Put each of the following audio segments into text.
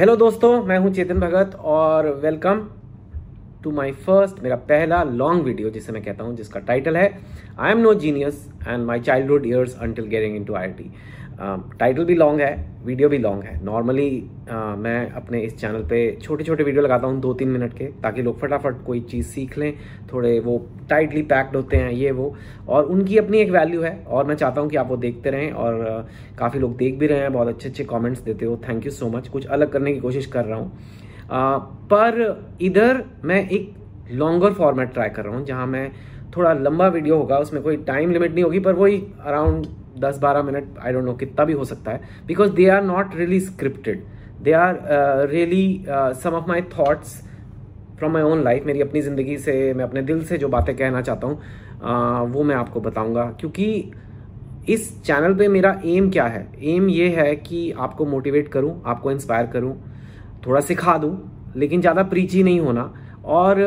Hello दोस्तों, मैं हूँ चेतन भगत और वेलकम टू माय फ़र्स्ट मेरा पहला लॉन्ग वीडियो जिसे मैं कहता हूँ, जिसका टाइटल है I am no genius and my childhood years until getting into IIT title भी लॉन्ग है वीडियो भी लॉन्ग है. नॉर्मली uh, मैं अपने इस चैनल पे छोटे छोटे वीडियो लगाता हूँ दो तीन मिनट के ताकि लोग फटाफट कोई चीज़ सीख लें थोड़े वो टाइटली पैक्ड होते हैं ये वो. और उनकी अपनी एक वैल्यू है और मैं चाहता हूँ कि आप वो देखते रहें और uh, काफ़ी लोग देख भी रहे हैं बहुत अच्छे अच्छे कॉमेंट्स देते हो. थैंक यू सो मच कुछ अलग करने की कोशिश कर रहा हूँ. Uh, पर इधर मैं एक लॉन्गर फॉर्मेट ट्राई कर रहा हूँ जहाँ मैं थोड़ा लंबा वीडियो होगा उसमें कोई टाइम लिमिट नहीं होगी पर वही अराउंड दस बारह मिनट आई डोंट नो कितना भी हो सकता है। Because they are not really scripted they are really some of my thoughts from my own life मेरी अपनी ज़िंदगी से मैं अपने दिल से जो बातें कहना चाहता हूँ uh, वो मैं आपको बताऊँगा। क्योंकि इस चैनल पे मेरा एम क्या है? एम ये है कि आपको मोटिवेट करूँ आपको इंस्पायर करूँ थोड़ा सिखा दूँ लेकिन ज़्यादा प्रीची नहीं होना। और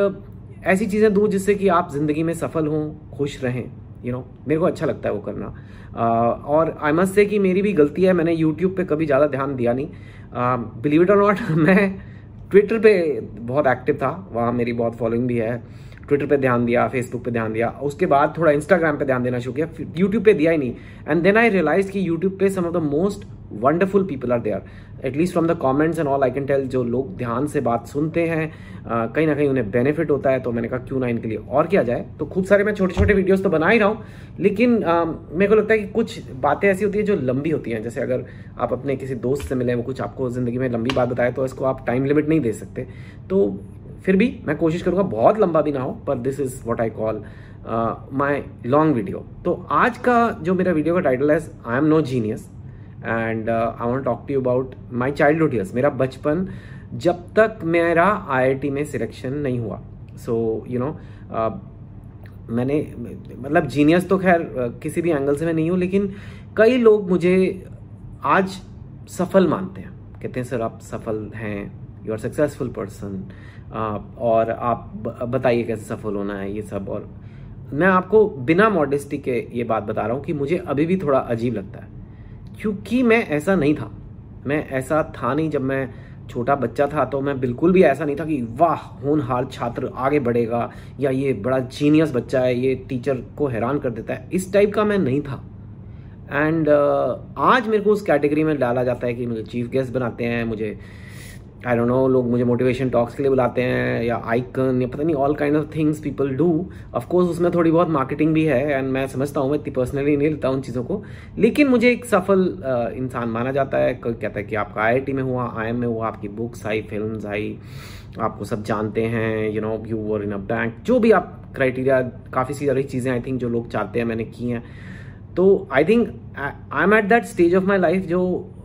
ऐसी चीज़ें दूँ जिससे कि आप ज़िंदगी में सफल हों खुश रहें यू you नो know, मेरे को अच्छा लगता है वो करना। uh, और आई मस्ट से कि मेरी भी गलती है मैंने यूट्यूब पे कभी ज़्यादा ध्यान दिया नहीं। बिलीव इट और नॉट मैं ट्विटर पे बहुत एक्टिव था वहाँ मेरी बहुत फॉलोइंग भी है। ट्विटर पे ध्यान दिया फेसबुक पे ध्यान दिया उसके बाद थोड़ा इंस्टाग्राम पे ध्यान देना शुरू किया यूट्यूब पे दिया ही नहीं। एंड देन आई रियलाइज़ कि यूट्यूब पे some of the most wonderful people are there at least from the comments and all I can tell जो लोग ध्यान से बात सुनते हैं कहीं ना कहीं उन्हें बेनिफिट होता है तो मैंने कहा, क्यों ना इनके लिए और किया जाए? तो खूब सारे मैं छोटे छोटे वीडियोस तो बना ही रहा हूँ, लेकिन मेरे को लगता है कि कुछ बातें ऐसी होती है जो लंबी होती हैं। जैसे अगर आप अपने किसी दोस्त से मिले, वो कुछ आपको ज़िंदगी में लंबी बात बताए तो इसको आप टाइम लिमिट नहीं दे सकते। तो फिर भी मैं कोशिश करूँगा, बहुत लंबा भी ना हो, पर this is what I call my long video तो आज का जो मेरा वीडियो का टाइटल है I am no genius and I want talk to about my childhood years मेरा बचपन जब तक मेरा IIT में सिलेक्शन नहीं हुआ। सो यू नो मैंने मतलब जीनियस तो खैर uh, किसी भी एंगल से मैं नहीं हूँ लेकिन कई लोग मुझे आज सफल मानते हैं। कहते हैं सर आप सफल हैं यू आर सक्सेसफुल पर्सन और आप बताइए कैसे सफल होना है ये सब। और मैं आपको बिना मॉडेस्टी के ये बात बता रहा हूँ कि मुझे अभी भी थोड़ा अजीब लगता है। क्योंकि मैं ऐसा नहीं था। मैं ऐसा था नहीं जब मैं छोटा बच्चा था तो मैं बिल्कुल भी ऐसा नहीं था कि वाह होनहार छात्र आगे बढ़ेगा या ये बड़ा जीनियस बच्चा है ये टीचर को हैरान कर देता है। इस टाइप का मैं नहीं था। एंड uh, आज मेरे को उस कैटेगरी में डाला जाता है कि मुझे चीफ गेस्ट बनाते हैं मुझे आई डोंट नो लोग मुझे मोटिवेशन टॉक्स के लिए बुलाते हैं या आइकन या पता नहीं all kind of things people do of course उसमें थोड़ी बहुत मार्केटिंग भी है एंड मैं समझता हूँ, मैं इतनी पर्सनली नहीं लेता उन चीज़ों को। लेकिन मुझे एक सफल इंसान माना जाता है। कोई कहता है कि आपका आई आई टी में हुआ आई एम में हुआ, आपकी बुक्स आई फ़िल्म आई, आपको सब जानते हैं you know you were in a bank जो भी आप क्राइटेरिया काफ़ी सी सारी चीज़ें आई थिंक जो लोग चाहते हैं, मैंने की हैं। तो I think I am at that stage of my life जो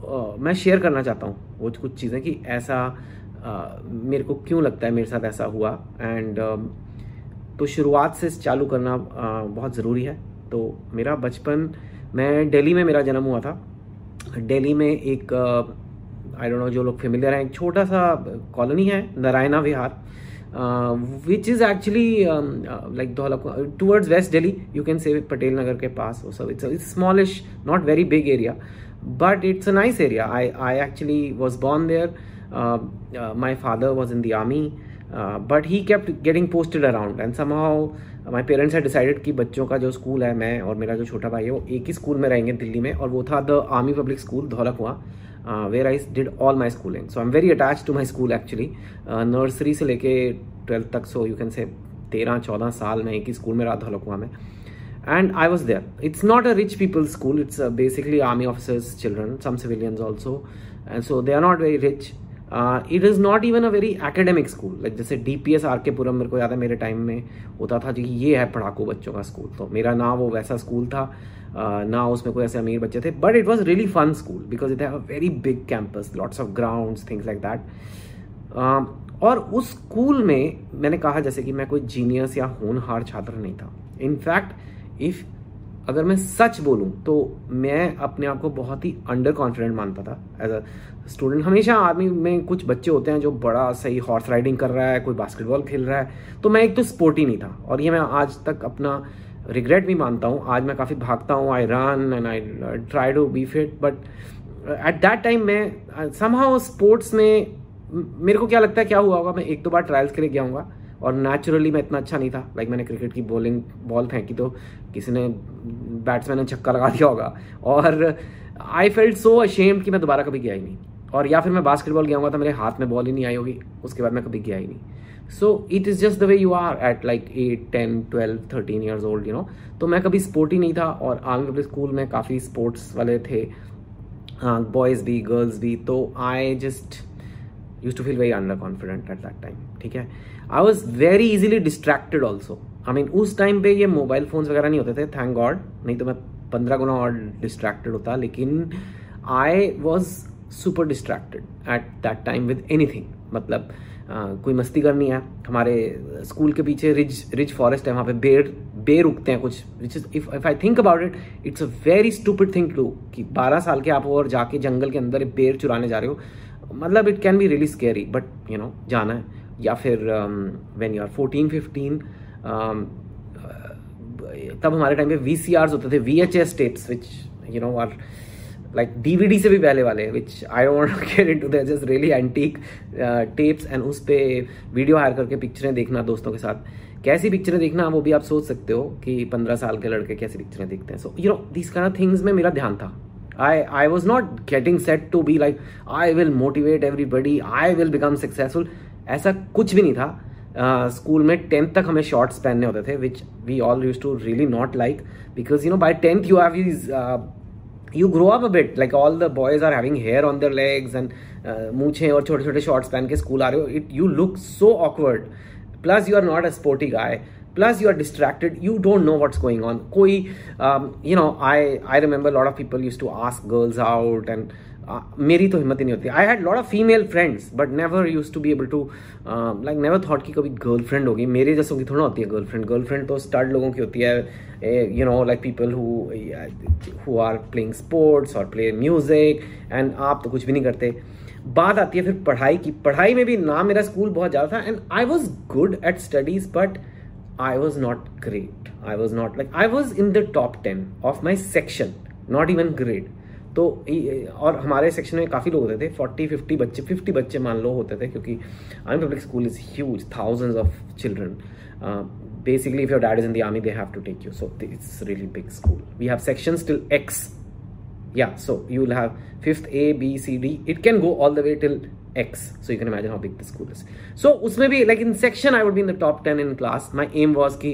uh, मैं शेयर करना चाहता हूँ वो कुछ चीज़ें कि ऐसा uh, मेरे को क्यों लगता है मेरे साथ ऐसा हुआ? एंड तो शुरुआत से चालू करना uh, बहुत ज़रूरी है। तो मेरा बचपन मैं दिल्ली में मेरा जन्म हुआ था। दिल्ली में एक आई डोंट नो जो लोग फेमिलियर हैं एक छोटा सा कॉलोनी है Narayana Vihar. Which is actually like towards west Delhi you can say Patel Nagar के पास वो सब it's smallish not very big area but it's a nice area. I, I actually was born there. Uh, uh, my father was in the army, uh, but he kept getting posted around and somehow my parents had decided कि बच्चों का जो school है मैं और मेरा जो छोटा भाई है वो एक ही स्कूल में रहेंगे दिल्ली में और वो था the army public school Dhaula Kuan where I did all my schooling so I am very attach to my school actually nursery से लेके ट्वेल्थ तक सो यू कैन से तेरह चौदह साल में एक ही स्कूल में रहा धौला कुआँ में and I was there. It's not a rich people's school. It's uh, basically army officers' children, some civilians also, and so they are not very rich. Uh, it is not even a very academic school. Like जैसे DPS R K Puram मेरे को याद है मेरे time में होता था कि ये है पढ़ाकू बच्चों का स्कूल तो मेरा ना वो वैसा स्कूल था uh, ना उसमें कोई ऐसे अमीर बच्चे थे but it was really fun school because it have a very big campus lots of grounds things like that और उस स्कूल में मैंने कहा जैसे कि मैं कोई जीनियस या होनहार छात्र नहीं था इनफैक्ट इफ़ अगर मैं सच बोलूँ तो मैं अपने आप को बहुत ही अंडर कॉन्फिडेंट मानता था. एज अ स्टूडेंट हमेशा आर्मी में कुछ बच्चे होते हैं जो बड़ा सही हॉर्स राइडिंग कर रहा है, कोई बास्केटबॉल खेल रहा है तो मैं एक तो स्पोर्ट नहीं था. और ये मैं आज तक अपना रिग्रेट भी मानता हूँ. आज मैं काफ़ी भागता हूँ I run and I try to be fit but at that time मैं समहाउ स्पोर्ट्स में मेरे को क्या लगता है, क्या हुआ होगा? मैं एक दो बार ट्रायल्स के लिए गया हूँ और नेचुरली मैं इतना अच्छा नहीं था। लाइक मैंने क्रिकेट की बॉलिंग बॉल फेंकी तो किसी ने बैट्समैन ने छक्का लगा दिया होगा। और आई फेल्ट सो अशेम्ड कि मैं दोबारा कभी गया ही नहीं। और या फिर मैं बास्केटबॉल गया हूँ तो मेरे हाथ में बॉल ही नहीं आई होगी। उसके बाद मैं कभी गया ही नहीं। So it is just the way you are at like at ten twelve thirteen years old you know तो मैं कभी स्पोर्ट ही नहीं था और आर्मी पब्लिक स्कूल में काफ़ी स्पोर्ट्स वाले थे। बॉयज़ भी गर्ल्स भी। तो I just use to feel very under confident at that time ठीक है? I was very easily distracted also I mean उस टाइम पे ये मोबाइल फोन्स वगैरह नहीं होते थे थैंक गॉड नहीं तो मैं पंद्रह गुना और डिस्ट्रैक्टेड होता लेकिन I was super distracted at that time with any thing मतलब Uh, कोई मस्ती करनी है हमारे स्कूल के पीछे रिज रिज फॉरेस्ट है वहाँ पे बेर बेर उगते हैं कुछ which is if if I think about it it's a very stupid thing to कि 12 साल के आप हो और जाके जंगल के अंदर बेर चुराने जा रहे हो। मतलब it can be really scary but you know जाना है। या फिर when you are fourteen fifteen तब हमारे टाइम पे वी सी आर्स होते थे V H S tapes which you know are like DVD से भी पहले वाले which I don't get just really antique tapes and उस पर वीडियो हायर करके पिक्चरें देखना दोस्तों के साथ। कैसी पिक्चरें देखना, वो भी आप सोच सकते हो कि पंद्रह साल के लड़के कैसी पिक्चरें देखते हैं। So you know this kind things में मेरा ध्यान था। I I was not getting set to be like I will motivate everybody I will become successful ऐसा कुछ भी नहीं था। स्कूल uh, में टेंथ तक हमें शॉर्ट्स पहनने होते थे which we all use to really not like because you know by tenth you have use you grow up bit like all the boys are having hair on their legs and मूछे और छोटे छोटे shorts पहन के school आ रहे हो। It you look so awkward plus you are not a sporting I plus you are distracted you don't know what's going on कोई you know I I remember lot of people use to ask girls out and मेरी तो हिम्मत ही नहीं होती। I had lot of female friends but never use to be able to like never thought कि कभी girlfriend होगी। मेरे जैसों की थोड़ा होती है गर्लफ्रेंड गर्लफ्रेंड तो स्टार्ट लोगों की होती है you know like people who are playing sports और प्ले म्यूज़िक एंड आप तो कुछ भी नहीं करते। बात आती है फिर पढ़ाई की। पढ़ाई में भी ना मेरा स्कूल बहुत ज़्यादा था and I was good at studies but I was not great I was not like I was in the top ten of my section not even grade तो और हमारे सेक्शन में काफ़ी लोग होते थे फोर्टी फिफ्टी बच्चे फिफ्टी बच्चे मान लो होते थे, क्योंकि army public school is huge thousand of children basically if your dad is in the army they have to take you so it's really big school we have section till X या so you will have fifth A B C D it can go all the way till x so you can imagine how big the school is so usme bhi like in section i would be in the top 10 in class my aim was ki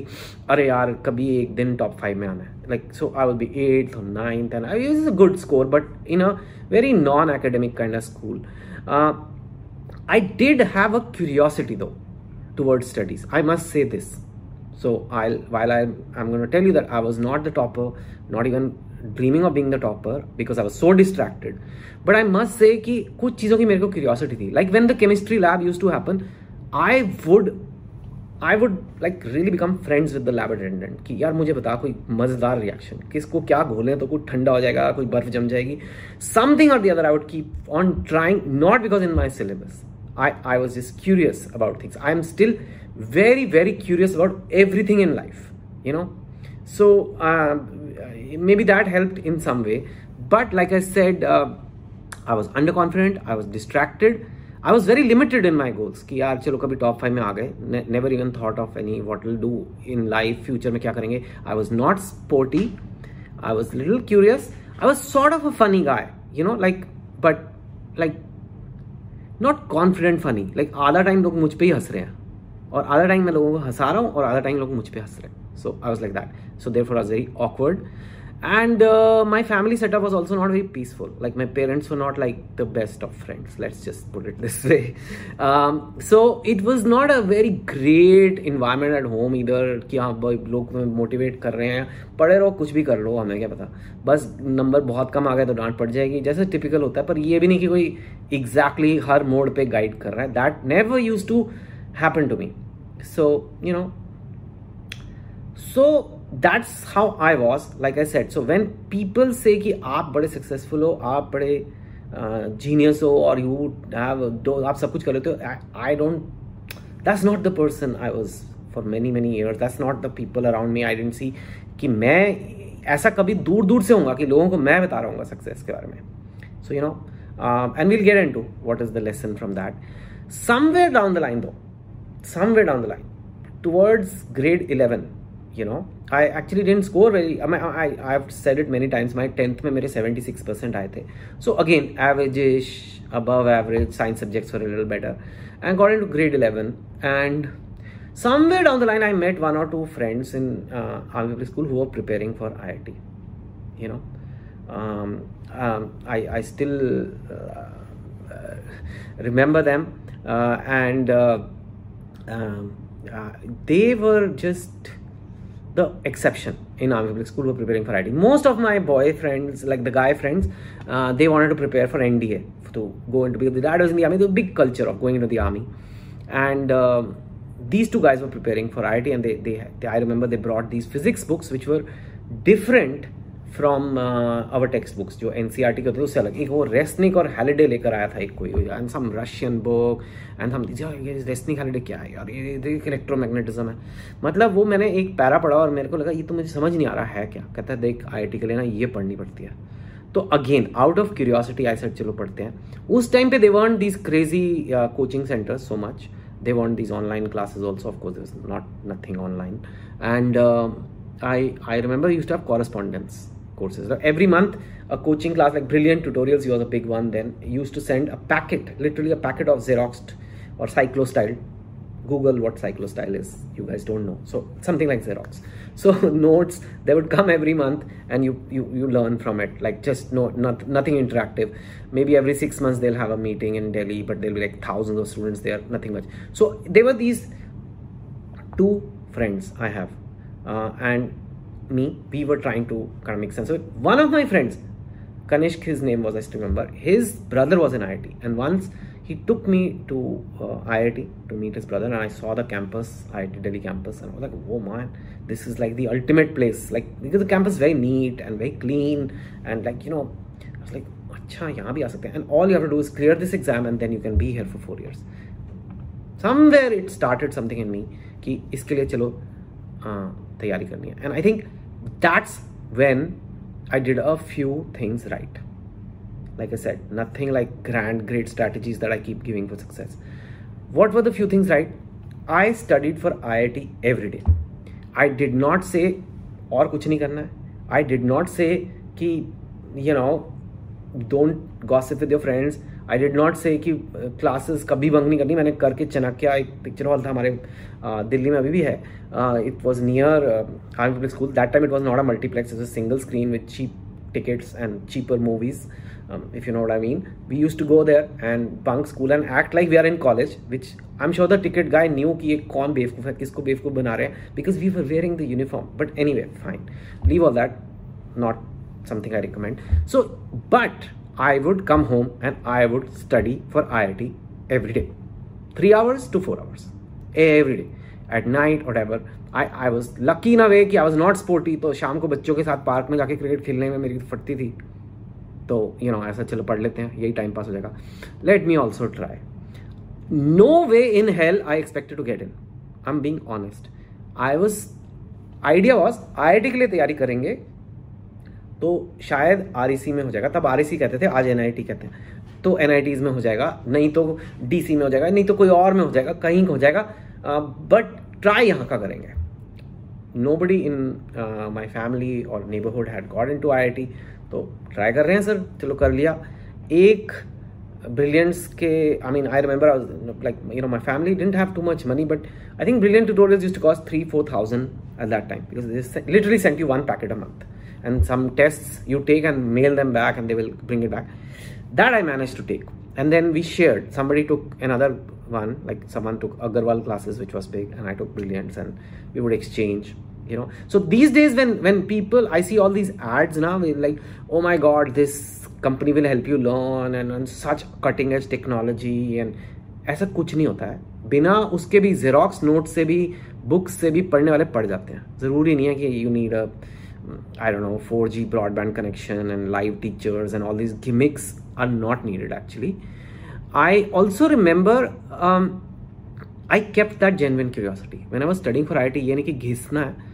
are yaar kabhi ek din top 5 mein aana hai like so i will be 8th or 9th and i use a good score but in a very non academic kind of school uh, i did have a curiosity though towards studies i must say this so i'll while i i'm going to tell you that i was not the topper not even dreaming of being the topper because I was so distracted but I must say कि कुछ चीज़ों की मेरे को curiosity थी. Like when the chemistry lab use to happen I would I would like really become friends with the lab attendant कि यार मुझे बता कोई मज़ेदार रिएक्शन किसको क्या घोलें तो कुछ ठंडा हो जाएगा कोई बर्फ़ जम जाएगी. समथिंग और the other I would keep on trying not because in my syllabus I, I was just curious about things. I'm still very, very curious about everything in life, you know. So, uh, maybe that helped in some way but like i said uh, i was underconfident i was distracted i was very limited in my goals कि यार चलो कभी top five में आ गए never even thought of any what will do in life future में क्या करेंगे I was not sporty I was little curious I was sort of a funny guy you know like but like not confident funny like आधा time लोग मुझ पर ही हंस रहे हैं और आधा टाइम मैं लोगों को हंसा रहा हूँ और आधा टाइम लोग मुझ पर हंस रहे हैं। So I was like that so therefore आज very awkward my family setup was also not very peaceful. Like my parents were not like the best of friends. Let's just put it this way. Um, so it was not a very great environment at home either कि हाँ लोग motivate कर रहे हैं। पढ़े रहो कुछ भी कर लो हमें क्या पता। बस नंबर बहुत कम आ गए तो डांट पड़ जाएगी। जैसे टिपिकल होता है पर ये भी नहीं कि कोई एग्जैक्टली exactly हर मोड पे गाइड कर रहा है। That never use to happen to me so you know so that's how I was like I said so when people say कि आप बड़े सक्सेसफुल हो आप बड़े जीनियस हो और यू हैव आप सब कुछ कर लेते हो I don't that's not the person I was for many many years that's not the people around me I didn't see कि मैं ऐसा कभी दूर दूर से होगा कि लोगों को मैं बता रहा हूँ सक्सेस के बारे में. So you know um, and we'll get into what is the lesson from that. Somewhere down the line though somewhere down the line towards grade 11 you know i actually didn't score very i mean, i i have said it many times my 10th mein mere 76% aaye the so again average above average science subjects were a little better. And got into grade 11 and somewhere down the line i met one or two friends in uh, army school who were preparing for iit you know. Um, um, I, I still uh, uh remember them uh, and uh, um, uh, they were just the exception in Army Public School were preparing for IIT. Most of my boy friends, like the guy friends, uh, they wanted to prepare for NDA to go into because dad was in the army. The big culture of going into the army, and uh, these two guys were preparing for IIT, and they, they, they I remember they brought these physics books which were different from our text books जो N C R T के होते उससे अलग। एक वो Resnick और Halliday लेकर आया था एक कोई and some Russian book and some Resnick Halliday क्या है यार? ये देख इलेक्ट्रोमैग्नेटिज्म है। मतलब वो मैंने एक पैरा पढ़ा और मेरे को लगा ये तो मुझे समझ नहीं आ रहा है क्या? कहता है देख आई के लिए ना ये पढ़नी पड़ती है। तो again out of curiosity I said चलो पढ़ते हैं। उस टाइम पे they want these crazy coaching centres so much they want these online classes also of course there's not nothing online. And uh, i i remember I used courses. Every month, a coaching class like Brilliant Tutorials, was a big one then, used to send a packet, literally a packet of Xeroxed or Cyclostyle. Google what Cyclostyle is. You guys don't know. So something like Xerox. So notes, they would come every month and you, you, you learn from it. Like just no, not, nothing interactive. Maybe every six months they'll have a meeting in Delhi, but there'll be like thousands of students there, nothing much. So there were these two friends I have. Uh, and me, we were trying to kind of make sense. So one of my friends, Kanishk, his name was, I still remember, his brother was in IIT. And once he took me to uh, IIT to meet his brother and I saw the campus, IIT Delhi campus. And I was like, oh man, this is like the ultimate place. Like, because the campus is very neat and very clean. And like, you know, I was like, अच्छा यहाँ भी आ सकते हैं and all you have to do is clear this exam and then you can be here for four years somewhere it started something in me कि इसके लिए चलो तैयारी करनी है and I think That's when I did a few things right. Like I said, nothing like grand, great strategies that I keep giving for success. What were the few things right? I studied for IIT every day. I did not say और कुछ नहीं करना है आई did not say कि you know don't gossip with your friends I did not say कि classes कभी bunk नहीं करनी, मैंने करके चनाक्या, एक पिक्चर हॉल था हमारे दिल्ली में अभी भी है। It was near army public school that time it was not a multiplex is a single screen with cheap tickets and cheaper movies if you note I mean we use to go there and bunk school and act like we are in college which I am sure the ticket guy knew कि ये कौन बेवकूफ़ है, किसको बेवकूफ़ बना रहे हैं because we are wearing the uniform but anyway fine leave all that not something I recommend so but I would come home and I would study for I I T every day three hours to four hours every day at night और ever I I was lucky ना वे कि आई was not sporty तो शाम को बच्चों के साथ पार्क में जाके क्रिकेट खेलने में मेरी फटती थी। तो यू नो ऐसा चलो पढ़ लेते हैं, यही टाइम पास हो जाएगा। Let me also try no way in hell I expected to get in I am being honest I was idea was I I T के लिए तैयारी करेंगे तो शायद आर में हो जाएगा। तब आर कहते थे, आज एनआईटी कहते हैं। तो एन में हो जाएगा, नहीं तो डीसी में हो जाएगा, नहीं तो कोई और में हो जाएगा, कहीं हो जाएगा। बट ट्राई यहाँ का करेंगे। Nobody in my family और neighbourhood had got in to I I T तो ट्राई कर रहे हैं सर चलो कर लिया। एक ब्रिलियंट्स के I mean I remember like you know my family didn't have too much money but I think Brilliant tutorials use to cost three four thousand at that time because literally sent you one packet a month and some tests you take and mail them back and they will bring it back that i managed to take and then we shared somebody took another one like someone took agarwal classes which was big and i took brilliance and we would exchange you know so these days when when people i see all these ads now like oh my god this company will help you learn and, and such cutting edge technology and ऐसा कुछ नहीं होता है बिना उसके भी xerox note से भी बुक्स से भी पढ़ने वाले पढ़ जाते हैं ज़रूरी नहीं है कि you need a I don't know, 4G broadband connection and live teachers and all these gimmicks are not needed actually. I also remember um, I kept that genuine curiosity. When I was studying for IIT, ये नहीं कि घिसना है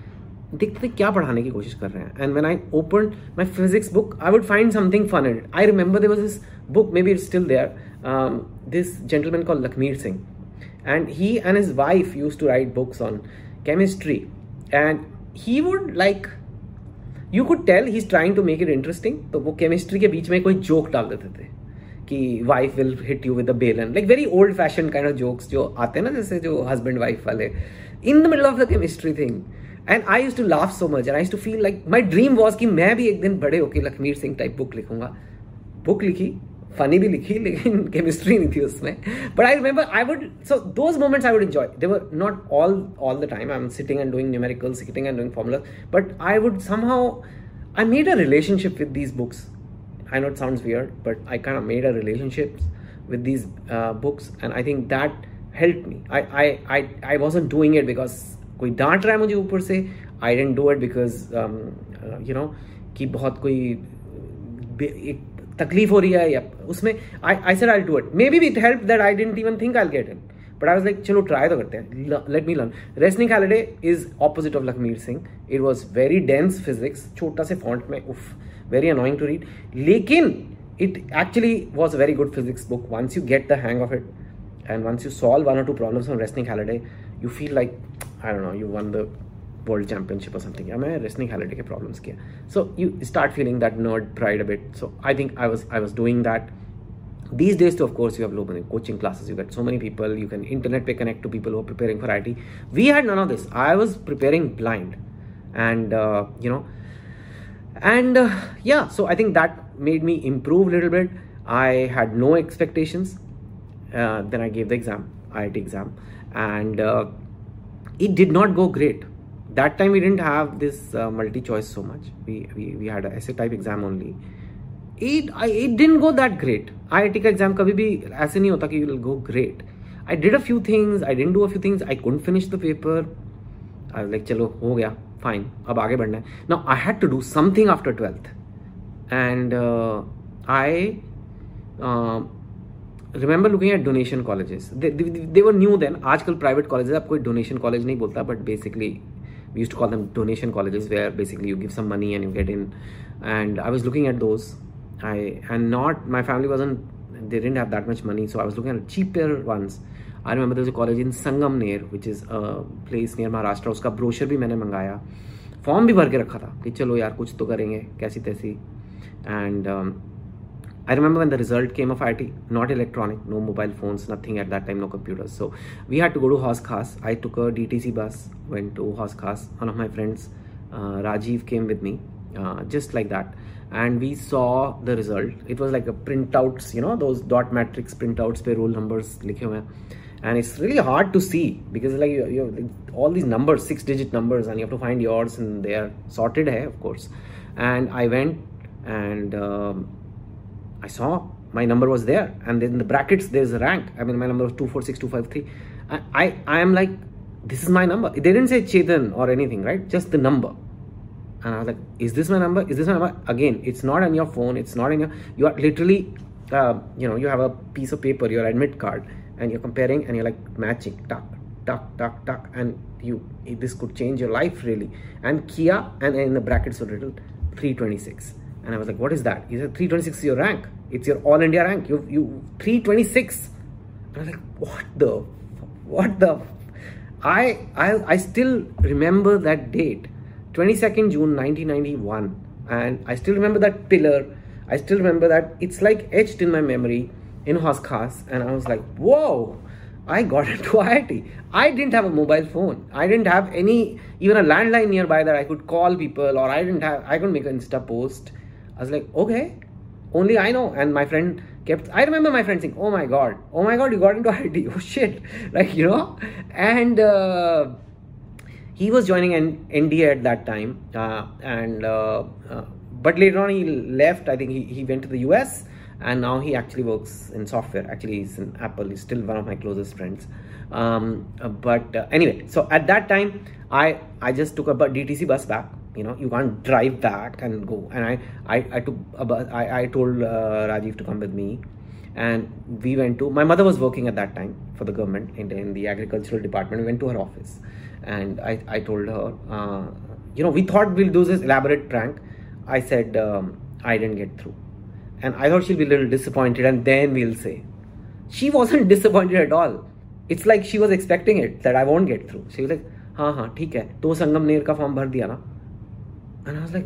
देखते क्या पढ़ाने की कोशिश कर रहे हैं and when I open my physics book I would find something fun in it I remember there was this book maybe it's still there this gentleman called Lakhmir Singh and he and his wife used to write books on chemistry and he would like you could tell he is trying to make it interesting तो वो chemistry के बीच में कोई joke डाल देते थे कि wife will hit you with a बेलन like very old fashion kind of jokes जो आते हैं ना, जैसे जो हस्बैंड वाइफ वाले। In the middle of the chemistry thing and I use to laugh so much and I use to feel like my dream was कि मैं भी एक दिन बड़े होके लखमीर सिंह टाइप बुक लिखूँगा। बुक लिखी फनी भी लिखी लेकिन केमिस्ट्री नहीं थी उसमें। But I remember I would so those moments I would enjoy they were not all all the time I am sitting and doing numerical sitting and doing formula but I would somehow I made a relationship with these books I know it sounds weird, but I kind of made a relationship with these uh, books, and I think that helped me. I I I, I wasn't doing it because कोई डांट रहा है मुझे ऊपर से. I didn't do it because you know कि बहुत कोई एक तकलीफ़ हो रही है या उसमें I said I do it maybe with help that I didn't even think I get it but I was like चलो ट्राई तो करते हैं. Let me learn Resnick Halliday is opposite of Lakhmir Singh it was very dense physics छोटा से font में उफ very annoying to read लेकिन it actually was a very good physics book once you get the hang of it and once you solve one or two problems on Resnick Halliday you feel like I know you won the world championship or something. Yeah, मैं wrestling holiday के problems किया. So you start feeling that nerd pride a bit. So I think I was I was doing that. These days, too, of course, you have low money coaching classes. You get so many people. You can internet pay connect to people who are preparing for IT. We had none of this. I was preparing blind, and uh, you know, and uh, yeah. So I think that made me improve a little bit. I had no expectations. Uh, then I gave the exam, IIT exam, and uh, it did not go great that time we didn't have this uh, multi choice so much we, we we had a essay type exam only it I, it didn't go that great IIT का exam कभी भी ऐसे नहीं होता कि you will go great I did a few things I didn't do a few things I couldn't finish the paper I was like चलो हो गया fine अब आगे बढ़ना है now I had to do something after 12th and uh, I uh, remember looking at donation colleges they were new then आजकल private colleges आप कोई डोनेशन कॉलेज नहीं बोलता but basically we use to call them donation colleges where basically you give some money and you get in and I was looking at those I and not my family wasn't they didn't have that much money, so i was looking at cheaper ones. I remember there was a college in sangamner which is a place near Maharashtra उसका ब्रोशर भी मैंने मंगाया form भी भर के रखा था कि चलो यार कुछ तो करेंगे कैसी तैसी and I remember when the result came of IT, not electronic, no mobile phones, nothing at that time, no computers. So we had to go to Haas Khas. I took a DTC bus, went to Haas Khas. One of my friends, uh, Rajiv, came with me, uh, just like that. And we saw the result. It was like a printouts, you know, those dot matrix printouts where roll numbers likhe and it's really hard to see because like you, you have all these numbers, six digit numbers, and you have to find yours, and they are sorted of course. And I went and um, I saw my number was there, and in the brackets there's a rank. I mean, my number was two four six two five three. I, I I am like, this is my number. They didn't say Chetan or anything, right? Just the number. And I was like, is this my number? Is this my number? Again, it's not on your phone. It's not in your. You are literally, uh, you know, you have a piece of paper, your admit card, and you're comparing, and you're like matching, tuck, tuck, tuck, tuck, and you. This could change your life really. And Kia, and in the brackets were written 326 and I was like, what is that? He said, 326 is your rank. It's your all India rank. You, you, 326. And I was like, what the, what the? I, I, I still remember that date, 22nd June 1991. And I still remember that pillar. I still remember that it's like etched in my memory in Hoskas. And I was like, whoa, I got into IIT. I didn't have a mobile phone. I didn't have any, even a landline nearby that I could call people or I didn't have, I couldn't make an Insta post. I was like, okay, only I know. And my friend kept, I remember my friend saying, oh my God, oh my God, you got into IT. Oh shit. Like, you know, and uh, he was joining N- NDA at that time. Uh, and, uh, uh, but later on he left. I think he, he went to the US and now he actually works in software. Actually, he's in Apple. He's still one of my closest friends. Um, but uh, anyway, so at that time, I I just took a DTC bus back you know you can't drive back and go and i i, I took I, I told uh, rajiv to come with me and we went to my mother was working at that time for the government in, in the agricultural department we went to her office and i, I told her uh, you know, we thought we'll do this elaborate prank. I said, um, I didn't get through. And I thought she'll be a little disappointed and then we'll say. She wasn't disappointed at all. It's like she was expecting it that I won't get through. She was like, हाँ हाँ ठीक है तो संगम नेर का form भर दिया ना and I was like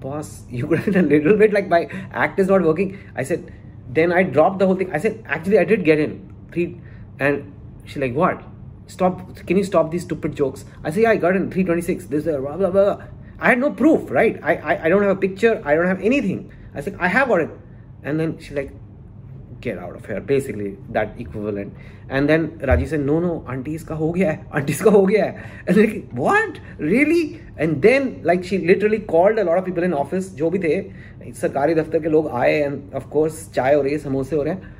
boss you could have a little bit like my act is not working. I said then I dropped the whole thing. I said actually I did get in. Three and she's like what? Stop can you stop these stupid jokes? I say yeah I got in 326 this uh, blah blah blah I had no proof right? I, I I don't have a picture. I don't have anything. I said I have got it and then she's like get out of here basically that equivalent and then Raji said no no auntie iska ho gaya hai auntie iska ho gaya hai and like what really and then like she literally called a lot of people in office जो भी थे सरकारी दफ्तर के लोग आए and of course चाय हो रही है समोसे हो रहे हैं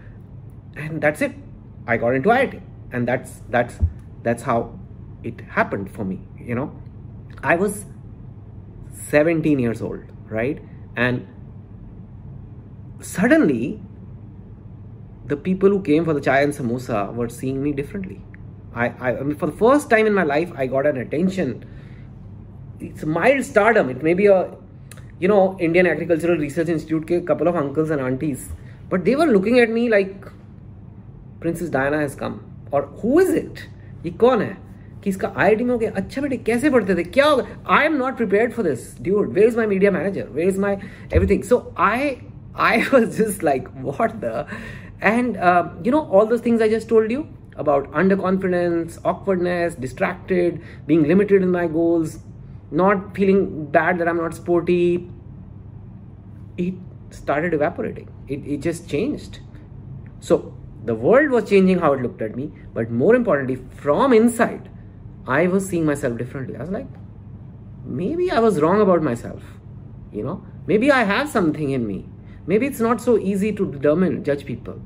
and that's it I got into IIT and that's that's that's how it happened for me you know I was 17 years old right and suddenly the people who came for the chai and samosa were seeing me differently. I, I, I mean, for the first time in my life, I got an attention. It's mild stardom. It may be a, you know, Indian Agricultural Research Institute ke couple of uncles and aunties, but they were looking at me like Princess Diana has come. Or who is it? ये कौन है कि इसका आई में हो गया अच्छा बेटे कैसे पढ़ते थे क्या होगा I am not prepared for this dude where is my media manager where is my everything so I I was just like what the and uh, you know all those things i just told you about underconfidence awkwardness distracted being limited in my goals not feeling bad that i'm not sporty. It started evaporating. It, it just changed. So the world was changing how it looked at me but more importantly from inside i was seeing myself differently. I was like maybe i was wrong about myself you know? Maybe i have something in me maybe it's not so easy to determine judge people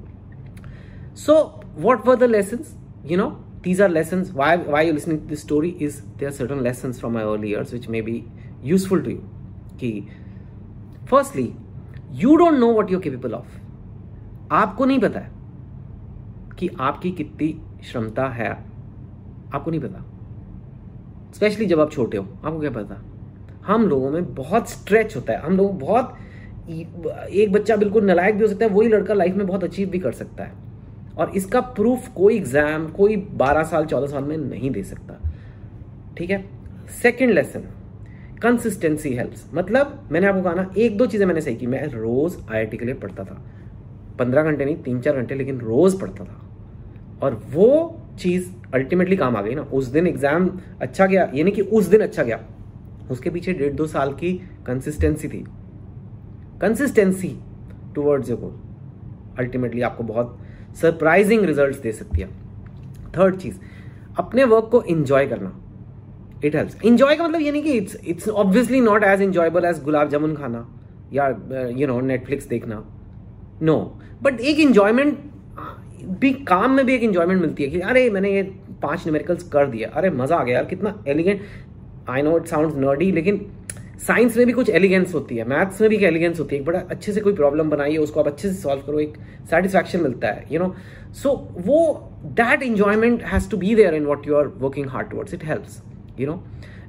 so what were the lessons you know these are lessons why why you're listening to this story is there are certain lessons from my early years which may be useful to you Key. firstly you don't know what you're capable of आपको नहीं पता है कि आपकी कितनी क्षमता है आपको नहीं पता स्पेशली जब आप छोटे हो आपको क्या पता हम लोगों में बहुत स्ट्रेच होता है हम लोग बहुत एक बच्चा बिल्कुल नलायक भी हो सकता है, वही लड़का लाइफ में बहुत अचीव भी कर सकता है। और इसका प्रूफ कोई एग्ज़ाम कोई 12 साल 14 साल में नहीं दे सकता। ठीक है? सेकेंड लेसन कंसिस्टेंसी हेल्प्स मतलब मैंने आपको कहा ना, एक दो चीज़ें मैंने सही की। मैं रोज़ आईआईटी के लिए पढ़ता था। पंद्रह घंटे नहीं, तीन चार घंटे, लेकिन रोज़ पढ़ता था। और वो चीज़ अल्टीमेटली काम आ गई ना। उस दिन एग्ज़ाम अच्छा गया। यानी कि उस दिन अच्छा गया। उसके पीछे डेढ़ दो साल की कंसिस्टेंसी थी। Consistency towards your goal ultimately आपको बहुत सरप्राइजिंग रिज़ल्ट दे सकती है। थर्ड चीज़, अपने वर्क को इंजॉय करना। इट हेल्प्स इंजॉय का मतलब ये नहीं कि it's it's obviously not as enjoyable as gulab jamun खाना या यू नो नेटफ्लिक्स देखना। नो बट एक इंजॉयमेंट भी काम में भी एक इंजॉयमेंट मिलती है कि, अरे, मैंने ये पाँच न्यूमेरिकल्स कर दिया अरे, मज़ा आ गया यार, कितना elegant I know it sound nerdy लेकिन साइंस में भी कुछ एलिगेंस होती है मैथ्स में भी एक एलिगेंस होती है, एक बड़ा अच्छे से कोई प्रॉब्लम बनाइए उसको आप अच्छे से सॉल्व करो, एक सेटिस्फैक्शन मिलता है यू नो सो वो that enjoyment has to be there in what you are working hard towards it helps you know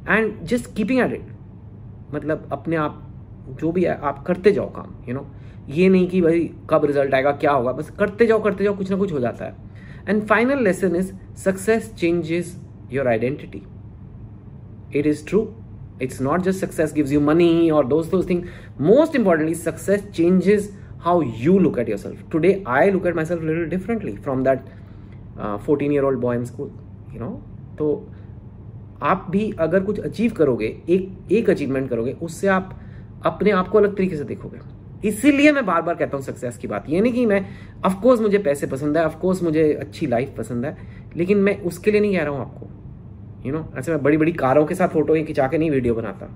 and just keeping at it मतलब अपने आप, जो भी है, आप करते जाओ काम यू you नो know? ये नहीं कि भाई कब रिज़ल्ट आएगा, क्या होगा, बस करते जाओ करते जाओ, कुछ ना कुछ हो जाता है। And final lesson is success changes your identity it is true it's not just success gives you money और दोस्त thing most importantly success changes how you look at yourself today I look at myself little differently from that fourteen year old boy in school you know तो आप भी अगर कुछ achieve करोगे, एक एक अचीवमेंट करोगे, उससे आप अपने आप को अलग तरीके से देखोगे। इसीलिए मैं बार बार कहता हूँ सक्सेस की बात। यानी कि मैं ऑफ़ कोर्स मुझे पैसे पसंद है ऑफ़ कोर्स मुझे अच्छी लाइफ पसंद है, लेकिन मैं उसके लिए नहीं कह रहा हूँ आपको। यू नो ऐसे मैं बड़ी बड़ी कारों के साथ फ़ोटो खिंचा के नहीं वीडियो बनाता।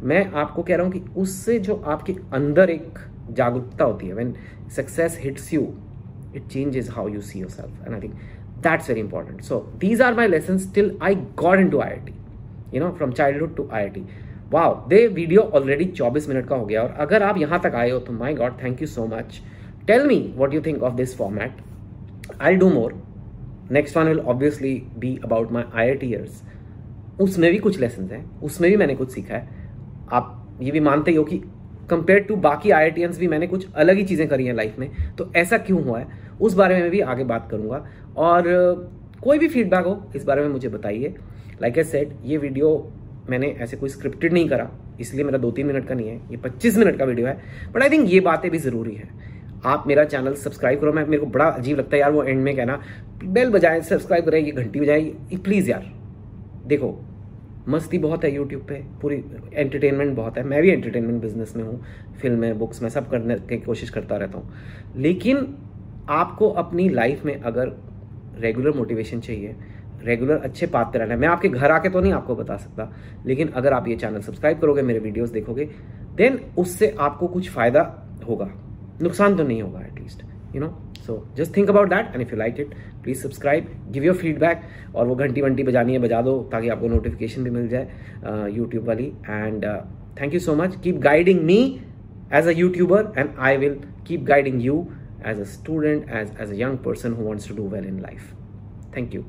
मैं आपको कह रहा हूँ कि उससे जो आपके अंदर एक जागरूकता होती है when success hits you it changes how you see yourself and I think that's very important so these are my lesson till I got into I I T you know from childhood to I I T wow the video already 24 minute का हो गया और अगर आप यहाँ तक आए हो तो my God thank you so much tell me what you think of one will obviously be about my I IIT years. उसमें भी कुछ लेसन हैं, उसमें भी मैंने कुछ सीखा है। आप ये भी मानते ही हो कि कंपेयर टू बाकी आई आई भी मैंने कुछ अलग ही चीज़ें करी हैं लाइफ में तो ऐसा क्यों हुआ है? उस बारे में भी आगे बात करूँगा। और, कोई भी फीडबैक हो, इस बारे में मुझे बताइए। लाइक ए सेट ये वीडियो मैंने ऐसे कोई स्क्रिप्टेड नहीं करा, इसलिए मेरा दो तीन मिनट का नहीं है, ये पच्चीस मिनट का वीडियो है। बट आई थिंक ये बातें भी ज़रूरी है। आप मेरा चैनल सब्सक्राइब करो। मैं, मेरे को बड़ा अजीब लगता है यार वो एंड में कहना बेल बजाए सब्सक्राइब करें, ये घंटी बजाए प्लीज़ यार। देखो, मस्ती बहुत है यूट्यूब पे, पूरी एंटरटेनमेंट बहुत है। मैं भी एंटरटेनमेंट बिज़नेस में हूँ फ़िल्में बुक्स में, सब करने की कोशिश करता रहता हूँ। लेकिन आपको अपनी लाइफ में अगर रेगुलर मोटिवेशन चाहिए रेगुलर अच्छे पाथ पे रहना है, मैं आपके घर आके तो नहीं आपको बता सकता, लेकिन अगर आप ये चैनल सब्सक्राइब करोगे, मेरे वीडियोस देखोगे देन उससे आपको कुछ फ़ायदा होगा। नुकसान तो नहीं होगा at least you know so just think about that and if you like it please subscribe give your feedback और वो घंटी वंटी बजानी है बजा दो ताकि आपको नोटिफिकेशन भी मिल जाए यूट्यूब uh, वाली and thank you so much keep guiding me as a YouTuber and I will keep guiding you a student, as, as a young person who wants to do well in life. Thank you.